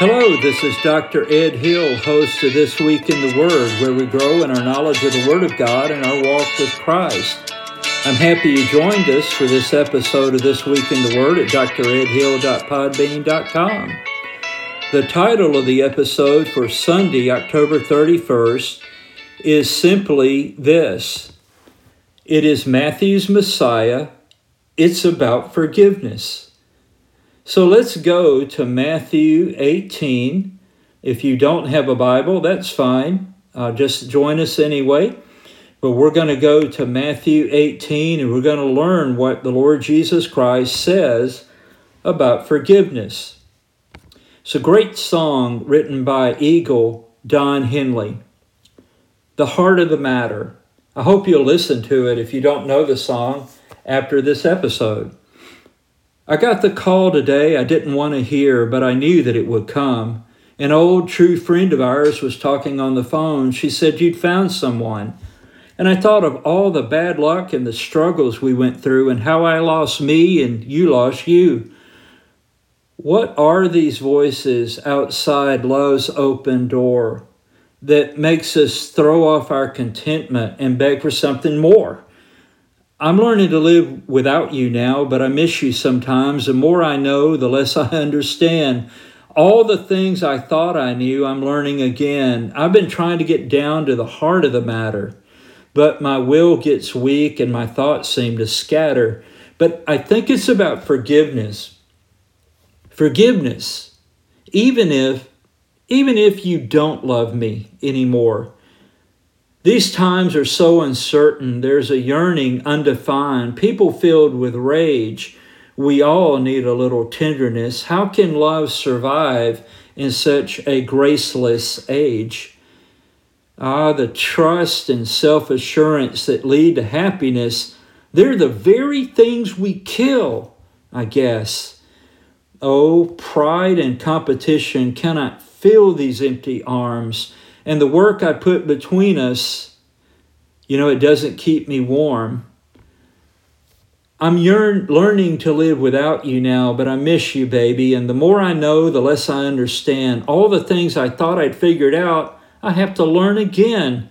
Hello, this is Dr. Ed Hill, host of This Week in the Word, where we grow in our knowledge of the Word of God and our walk with Christ. I'm happy you joined us for this episode of This Week in the Word at dredhill.podbean.com. The title of the episode for Sunday, October 31st, is simply this It is Matthew's Messiah. It's about forgiveness. So let's go to Matthew 18. If you don't have a Bible, that's fine. Uh, just join us anyway. But we're going to go to Matthew 18 and we're going to learn what the Lord Jesus Christ says about forgiveness. It's a great song written by Eagle Don Henley. The Heart of the Matter. I hope you'll listen to it if you don't know the song after this episode. I got the call today I didn't want to hear, but I knew that it would come. An old true friend of ours was talking on the phone. She said, You'd found someone. And I thought of all the bad luck and the struggles we went through and how I lost me and you lost you. What are these voices outside love's open door that makes us throw off our contentment and beg for something more? I'm learning to live without you now, but I miss you sometimes. The more I know, the less I understand. All the things I thought I knew, I'm learning again. I've been trying to get down to the heart of the matter, but my will gets weak and my thoughts seem to scatter. But I think it's about forgiveness. Forgiveness, even if even if you don't love me anymore. These times are so uncertain. There's a yearning undefined, people filled with rage. We all need a little tenderness. How can love survive in such a graceless age? Ah, the trust and self assurance that lead to happiness, they're the very things we kill, I guess. Oh, pride and competition cannot fill these empty arms and the work I put between us, you know, it doesn't keep me warm. I'm yearn, learning to live without you now, but I miss you, baby. And the more I know, the less I understand. All the things I thought I'd figured out, I have to learn again.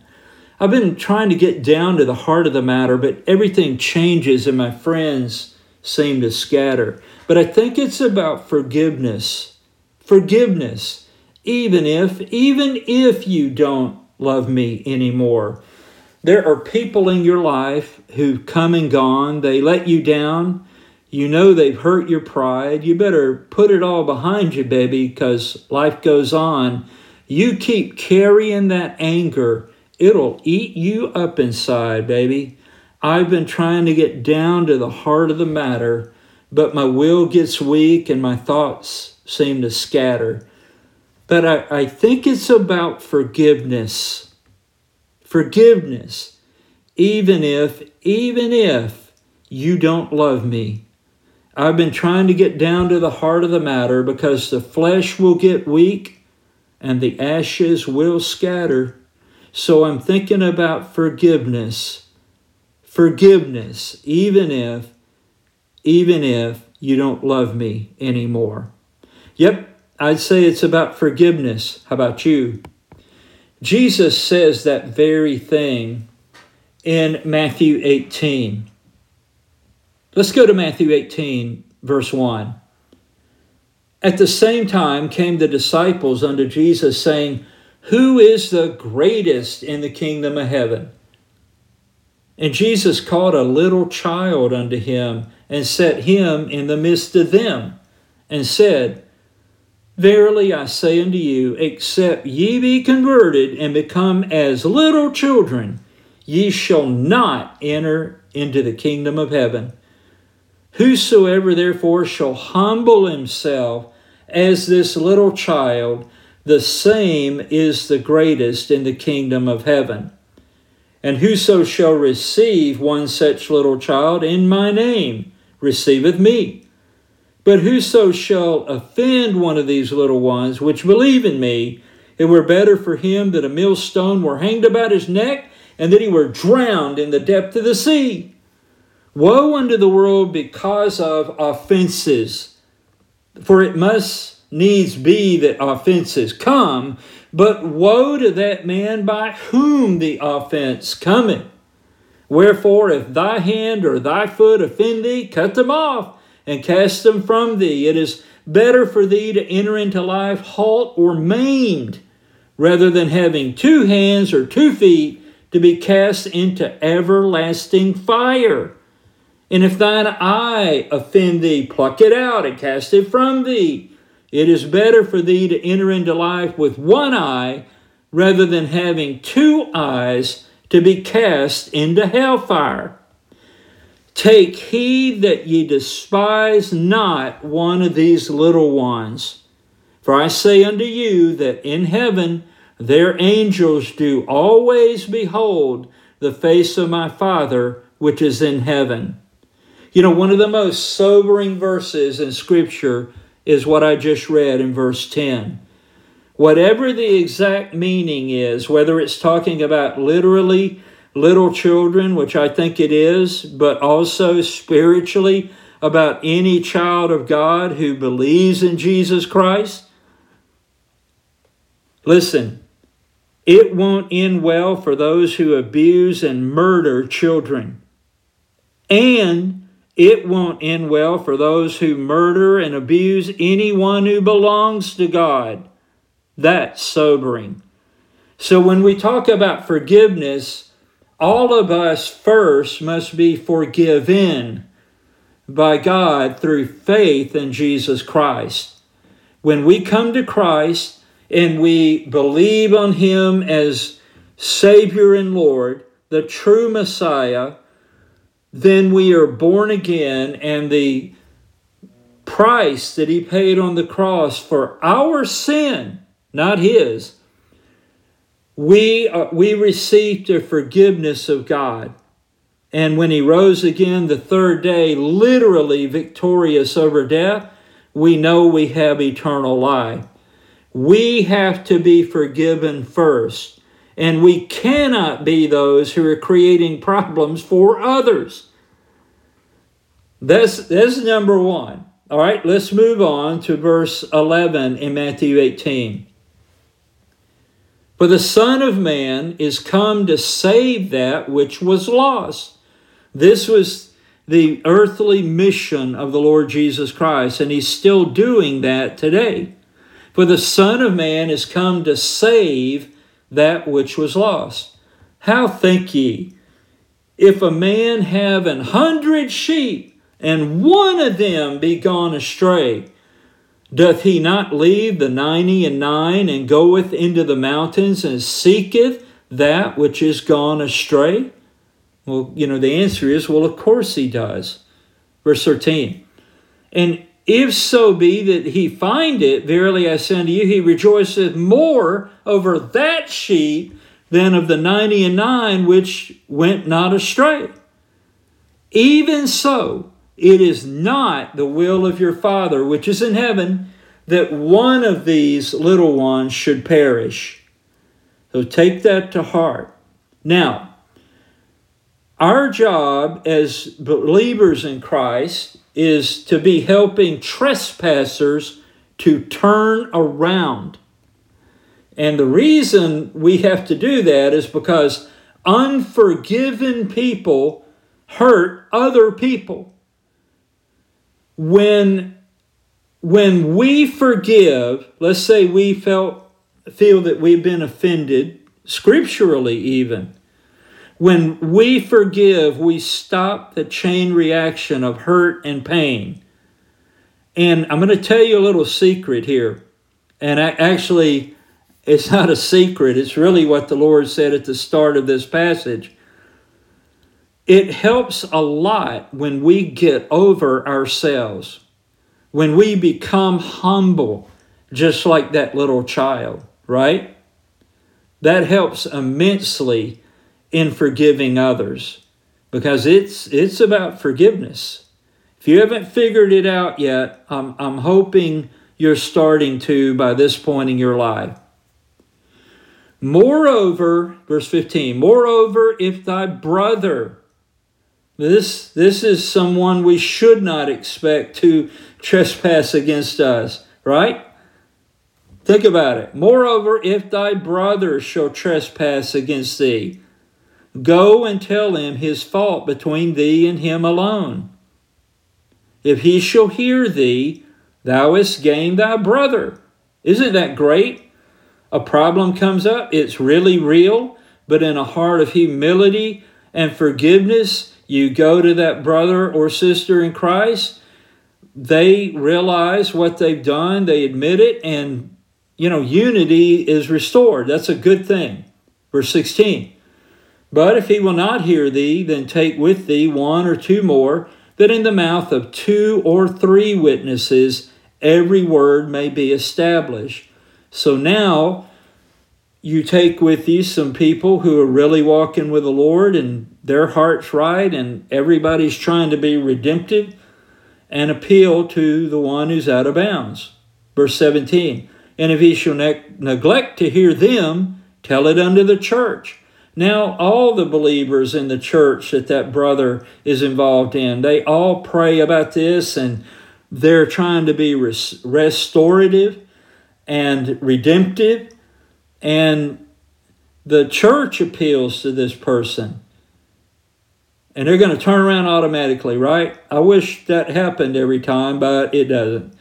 I've been trying to get down to the heart of the matter, but everything changes and my friends seem to scatter. But I think it's about forgiveness. Forgiveness even if even if you don't love me anymore. There are people in your life who've come and gone. They let you down. You know they've hurt your pride. You better put it all behind you baby because life goes on. You keep carrying that anger. It'll eat you up inside baby. I've been trying to get down to the heart of the matter but my will gets weak and my thoughts seem to scatter but I, I think it's about forgiveness. Forgiveness. Even if, even if you don't love me. I've been trying to get down to the heart of the matter because the flesh will get weak and the ashes will scatter. So I'm thinking about forgiveness. Forgiveness, even if, even if you don't love me anymore. Yep, I'd say it's about forgiveness. How about you? Jesus says that very thing in Matthew 18. Let's go to Matthew 18, verse 1. At the same time came the disciples unto Jesus, saying, Who is the greatest in the kingdom of heaven? And Jesus called a little child unto him and set him in the midst of them, and said, Verily I say unto you, except ye be converted and become as little children, ye shall not enter into the kingdom of heaven. Whosoever therefore shall humble himself as this little child, the same is the greatest in the kingdom of heaven. And whoso shall receive one such little child in my name receiveth me. But whoso shall offend one of these little ones which believe in me, it were better for him that a millstone were hanged about his neck and that he were drowned in the depth of the sea. Woe unto the world because of offenses, for it must needs be that offenses come, but woe to that man by whom the offense cometh. Wherefore, if thy hand or thy foot offend thee, cut them off and cast them from thee. It is better for thee to enter into life halt or maimed, rather than having two hands or two feet to be cast into everlasting fire. And if thine eye offend thee, pluck it out and cast it from thee. It is better for thee to enter into life with one eye rather than having two eyes to be cast into hellfire. Take heed that ye despise not one of these little ones. For I say unto you that in heaven their angels do always behold the face of my Father which is in heaven. You know, one of the most sobering verses in Scripture is what I just read in verse 10. Whatever the exact meaning is, whether it's talking about literally little children, which I think it is, but also spiritually about any child of God who believes in Jesus Christ, listen, it won't end well for those who abuse and murder children. And it won't end well for those who murder and abuse anyone who belongs to God. That's sobering. So when we talk about forgiveness, all of us first must be forgiven by God through faith in Jesus Christ. When we come to Christ and we believe on Him as Savior and Lord, the true Messiah, then we are born again, and the price that He paid on the cross for our sin, not His, we, uh, we received the forgiveness of God. And when He rose again the third day, literally victorious over death, we know we have eternal life. We have to be forgiven first. And we cannot be those who are creating problems for others. That's, that's number one. All right, let's move on to verse 11 in Matthew 18. For the Son of Man is come to save that which was lost. This was the earthly mission of the Lord Jesus Christ, and He's still doing that today. For the Son of Man is come to save that which was lost. How think ye, if a man have an hundred sheep, and one of them be gone astray, doth he not leave the ninety and nine, and goeth into the mountains, and seeketh that which is gone astray? Well, you know, the answer is, well, of course he does. Verse 13. And if so be that he find it, verily I say unto you, he rejoiceth more over that sheep than of the ninety and nine which went not astray. Even so, it is not the will of your Father which is in heaven that one of these little ones should perish. So take that to heart. Now, our job as believers in Christ is to be helping trespassers to turn around. And the reason we have to do that is because unforgiven people hurt other people. When, when we forgive, let's say we felt, feel that we've been offended, scripturally even, when we forgive, we stop the chain reaction of hurt and pain. And I'm going to tell you a little secret here. And I, actually, it's not a secret, it's really what the Lord said at the start of this passage. It helps a lot when we get over ourselves, when we become humble, just like that little child, right? That helps immensely in forgiving others because it's it's about forgiveness. If you haven't figured it out yet, I'm, I'm hoping you're starting to by this point in your life. Moreover, verse 15, moreover, if thy brother, this, this is someone we should not expect to trespass against us, right? Think about it. Moreover, if thy brother shall trespass against thee, go and tell him his fault between thee and him alone. If he shall hear thee, thou hast gained thy brother. Isn't that great? A problem comes up, it's really real, but in a heart of humility and forgiveness, you go to that brother or sister in Christ. They realize what they've done, they admit it, and you know, unity is restored. That's a good thing. Verse 16. But if he will not hear thee, then take with thee one or two more, that in the mouth of two or three witnesses every word may be established. So now you take with you some people who are really walking with the Lord and their heart's right, and everybody's trying to be redemptive and appeal to the one who's out of bounds. Verse 17 And if he shall ne- neglect to hear them, tell it unto the church. Now, all the believers in the church that that brother is involved in, they all pray about this and they're trying to be res- restorative and redemptive. And the church appeals to this person and they're going to turn around automatically, right? I wish that happened every time, but it doesn't.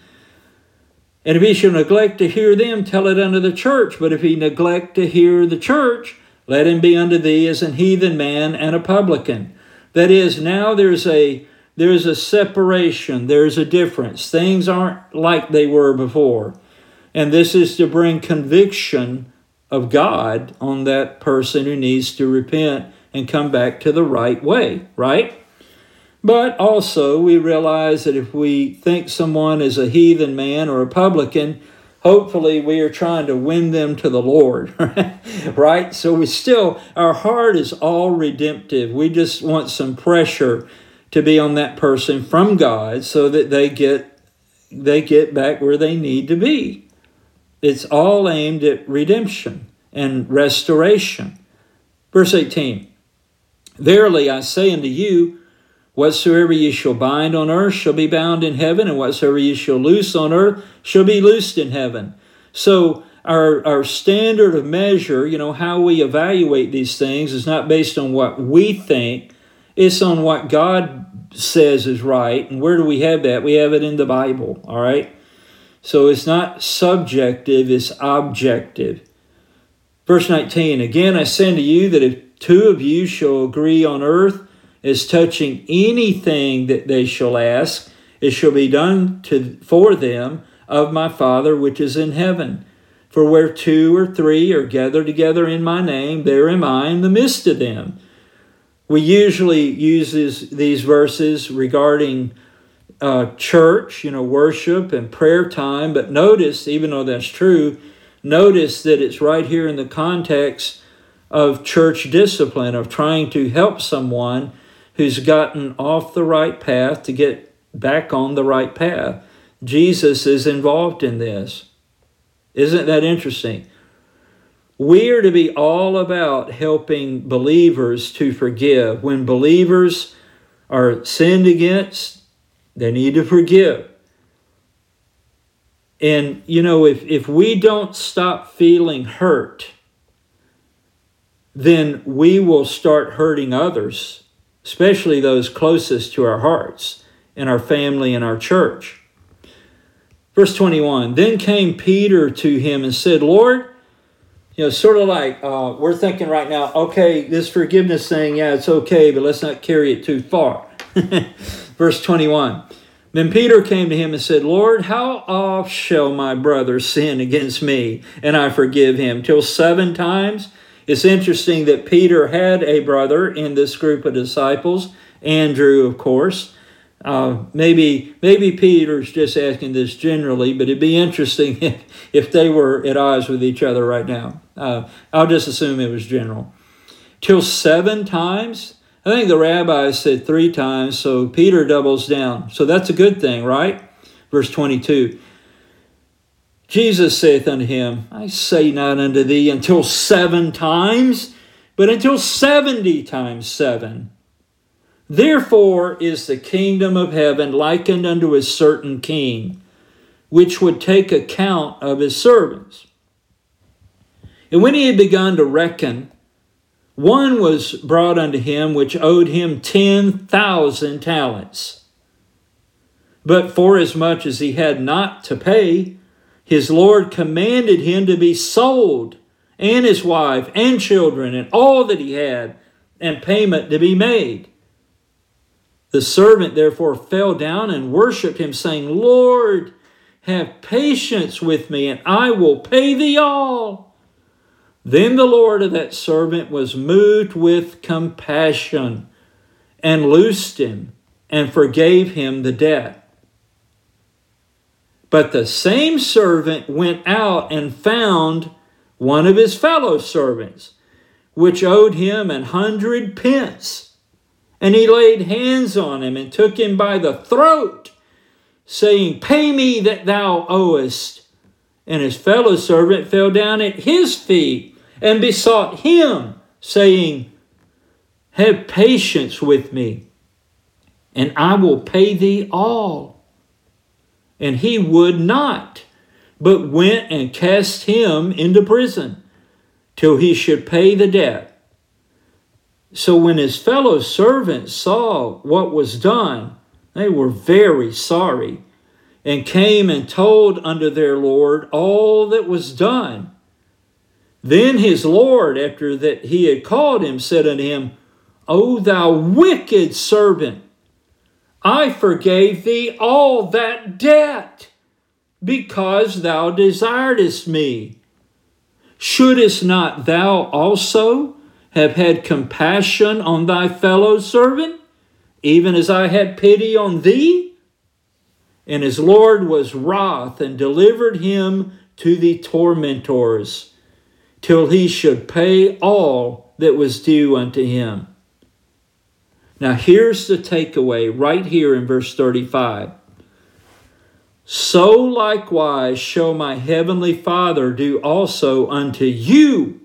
And if he shall neglect to hear them, tell it unto the church. But if he neglect to hear the church, let him be unto thee as an heathen man and a publican. That is, now there's a there's a separation, there's a difference. Things aren't like they were before. And this is to bring conviction of God on that person who needs to repent and come back to the right way, right? But also, we realize that if we think someone is a heathen man or a publican, hopefully we are trying to win them to the Lord, right? So we still, our heart is all redemptive. We just want some pressure to be on that person from God so that they get they get back where they need to be. It's all aimed at redemption and restoration. Verse 18 Verily I say unto you, whatsoever ye shall bind on earth shall be bound in heaven, and whatsoever ye shall loose on earth shall be loosed in heaven. So our, our standard of measure, you know, how we evaluate these things is not based on what we think, it's on what God says is right. And where do we have that? We have it in the Bible, all right? So it's not subjective, it's objective. Verse 19 Again, I say unto you that if two of you shall agree on earth as touching anything that they shall ask, it shall be done to, for them of my Father which is in heaven. For where two or three are gathered together in my name, there am I in the midst of them. We usually use this, these verses regarding uh, church, you know, worship and prayer time, but notice, even though that's true, notice that it's right here in the context of church discipline, of trying to help someone who's gotten off the right path to get back on the right path. Jesus is involved in this. Isn't that interesting? We are to be all about helping believers to forgive. When believers are sinned against, they need to forgive. And, you know, if, if we don't stop feeling hurt, then we will start hurting others, especially those closest to our hearts in our family and our church. Verse 21 Then came Peter to him and said, Lord, you know, sort of like uh, we're thinking right now, okay, this forgiveness thing, yeah, it's okay, but let's not carry it too far. Verse 21 Then Peter came to him and said, Lord, how oft shall my brother sin against me and I forgive him? Till seven times? It's interesting that Peter had a brother in this group of disciples, Andrew, of course. Uh, maybe maybe Peter's just asking this generally, but it'd be interesting if, if they were at odds with each other right now. Uh, I'll just assume it was general. Till seven times? I think the rabbis said three times, so Peter doubles down. So that's a good thing, right? Verse 22 Jesus saith unto him, I say not unto thee until seven times, but until seventy times seven. Therefore is the kingdom of heaven likened unto a certain king, which would take account of his servants. And when he had begun to reckon, one was brought unto him which owed him ten thousand talents. But forasmuch as he had not to pay, his Lord commanded him to be sold, and his wife, and children, and all that he had, and payment to be made. The servant therefore fell down and worshipped him, saying, Lord, have patience with me, and I will pay thee all. Then the Lord of that servant was moved with compassion, and loosed him, and forgave him the debt. But the same servant went out and found one of his fellow servants, which owed him an hundred pence. And he laid hands on him and took him by the throat saying, Pay me that thou owest. And his fellow servant fell down at his feet and besought him, saying, Have patience with me, and I will pay thee all. And he would not, but went and cast him into prison till he should pay the debt. So when his fellow servants saw what was done, they were very sorry and came and told unto their Lord all that was done. Then his Lord, after that he had called him, said unto him, O thou wicked servant, I forgave thee all that debt because thou desiredest me. Shouldest not thou also have had compassion on thy fellow servant? even as I had pity on thee? And his Lord was wroth and delivered him to the tormentors till he should pay all that was due unto him. Now, here's the takeaway right here in verse 35. So likewise shall my heavenly Father do also unto you,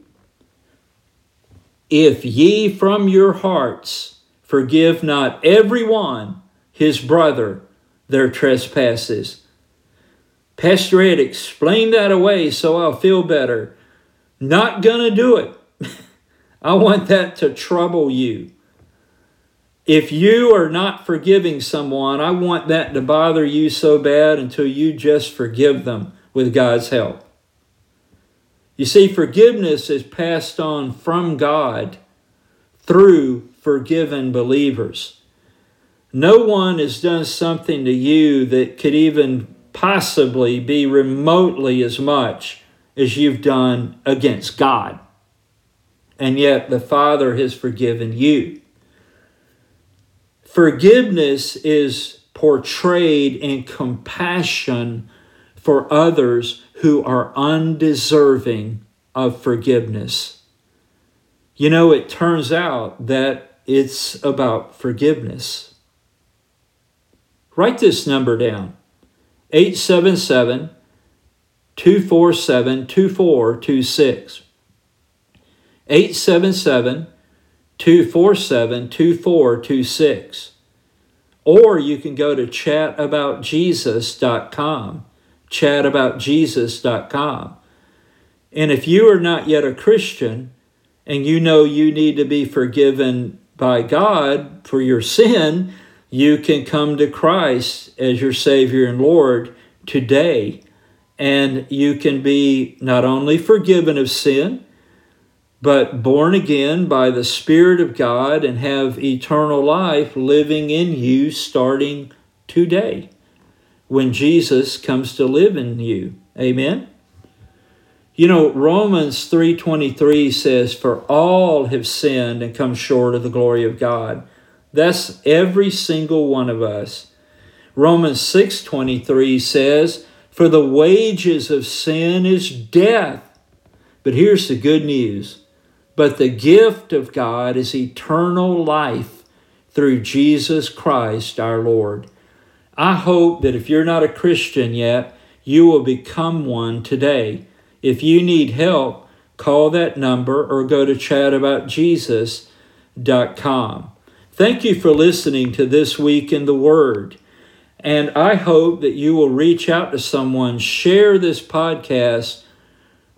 if ye from your hearts Forgive not every one his brother their trespasses. Pastor Ed explained that away so I'll feel better. Not gonna do it. I want that to trouble you. If you are not forgiving someone, I want that to bother you so bad until you just forgive them with God's help. You see, forgiveness is passed on from God through forgiven believers. No one has done something to you that could even possibly be remotely as much as you've done against God. And yet the Father has forgiven you. Forgiveness is portrayed in compassion for others who are undeserving of forgiveness. You know, it turns out that it's about forgiveness. Write this number down 877 247 2426. 877 247 2426. Or you can go to chataboutjesus.com. Chataboutjesus.com. And if you are not yet a Christian and you know you need to be forgiven by God for your sin, you can come to Christ as your Savior and Lord today. And you can be not only forgiven of sin, but born again by the Spirit of God and have eternal life living in you starting today when Jesus comes to live in you. Amen. You know, Romans 3:23 says for all have sinned and come short of the glory of God. That's every single one of us. Romans 6:23 says for the wages of sin is death. But here's the good news. But the gift of God is eternal life through Jesus Christ our Lord. I hope that if you're not a Christian yet, you will become one today. If you need help, call that number or go to chataboutjesus.com. Thank you for listening to This Week in the Word. And I hope that you will reach out to someone, share this podcast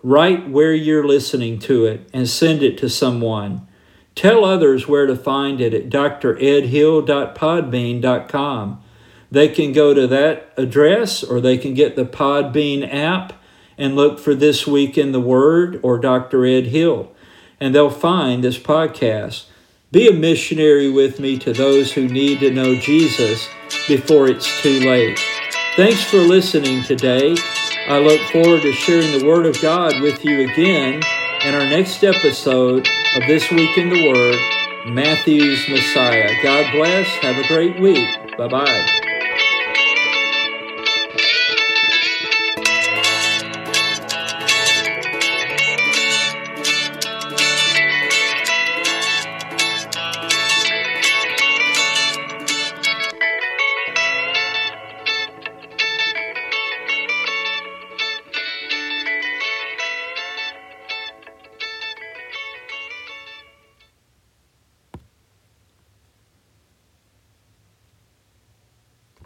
right where you're listening to it, and send it to someone. Tell others where to find it at dredhill.podbean.com. They can go to that address or they can get the Podbean app and look for This Week in the Word or Dr. Ed Hill, and they'll find this podcast. Be a missionary with me to those who need to know Jesus before it's too late. Thanks for listening today. I look forward to sharing the Word of God with you again in our next episode of This Week in the Word, Matthew's Messiah. God bless. Have a great week. Bye bye.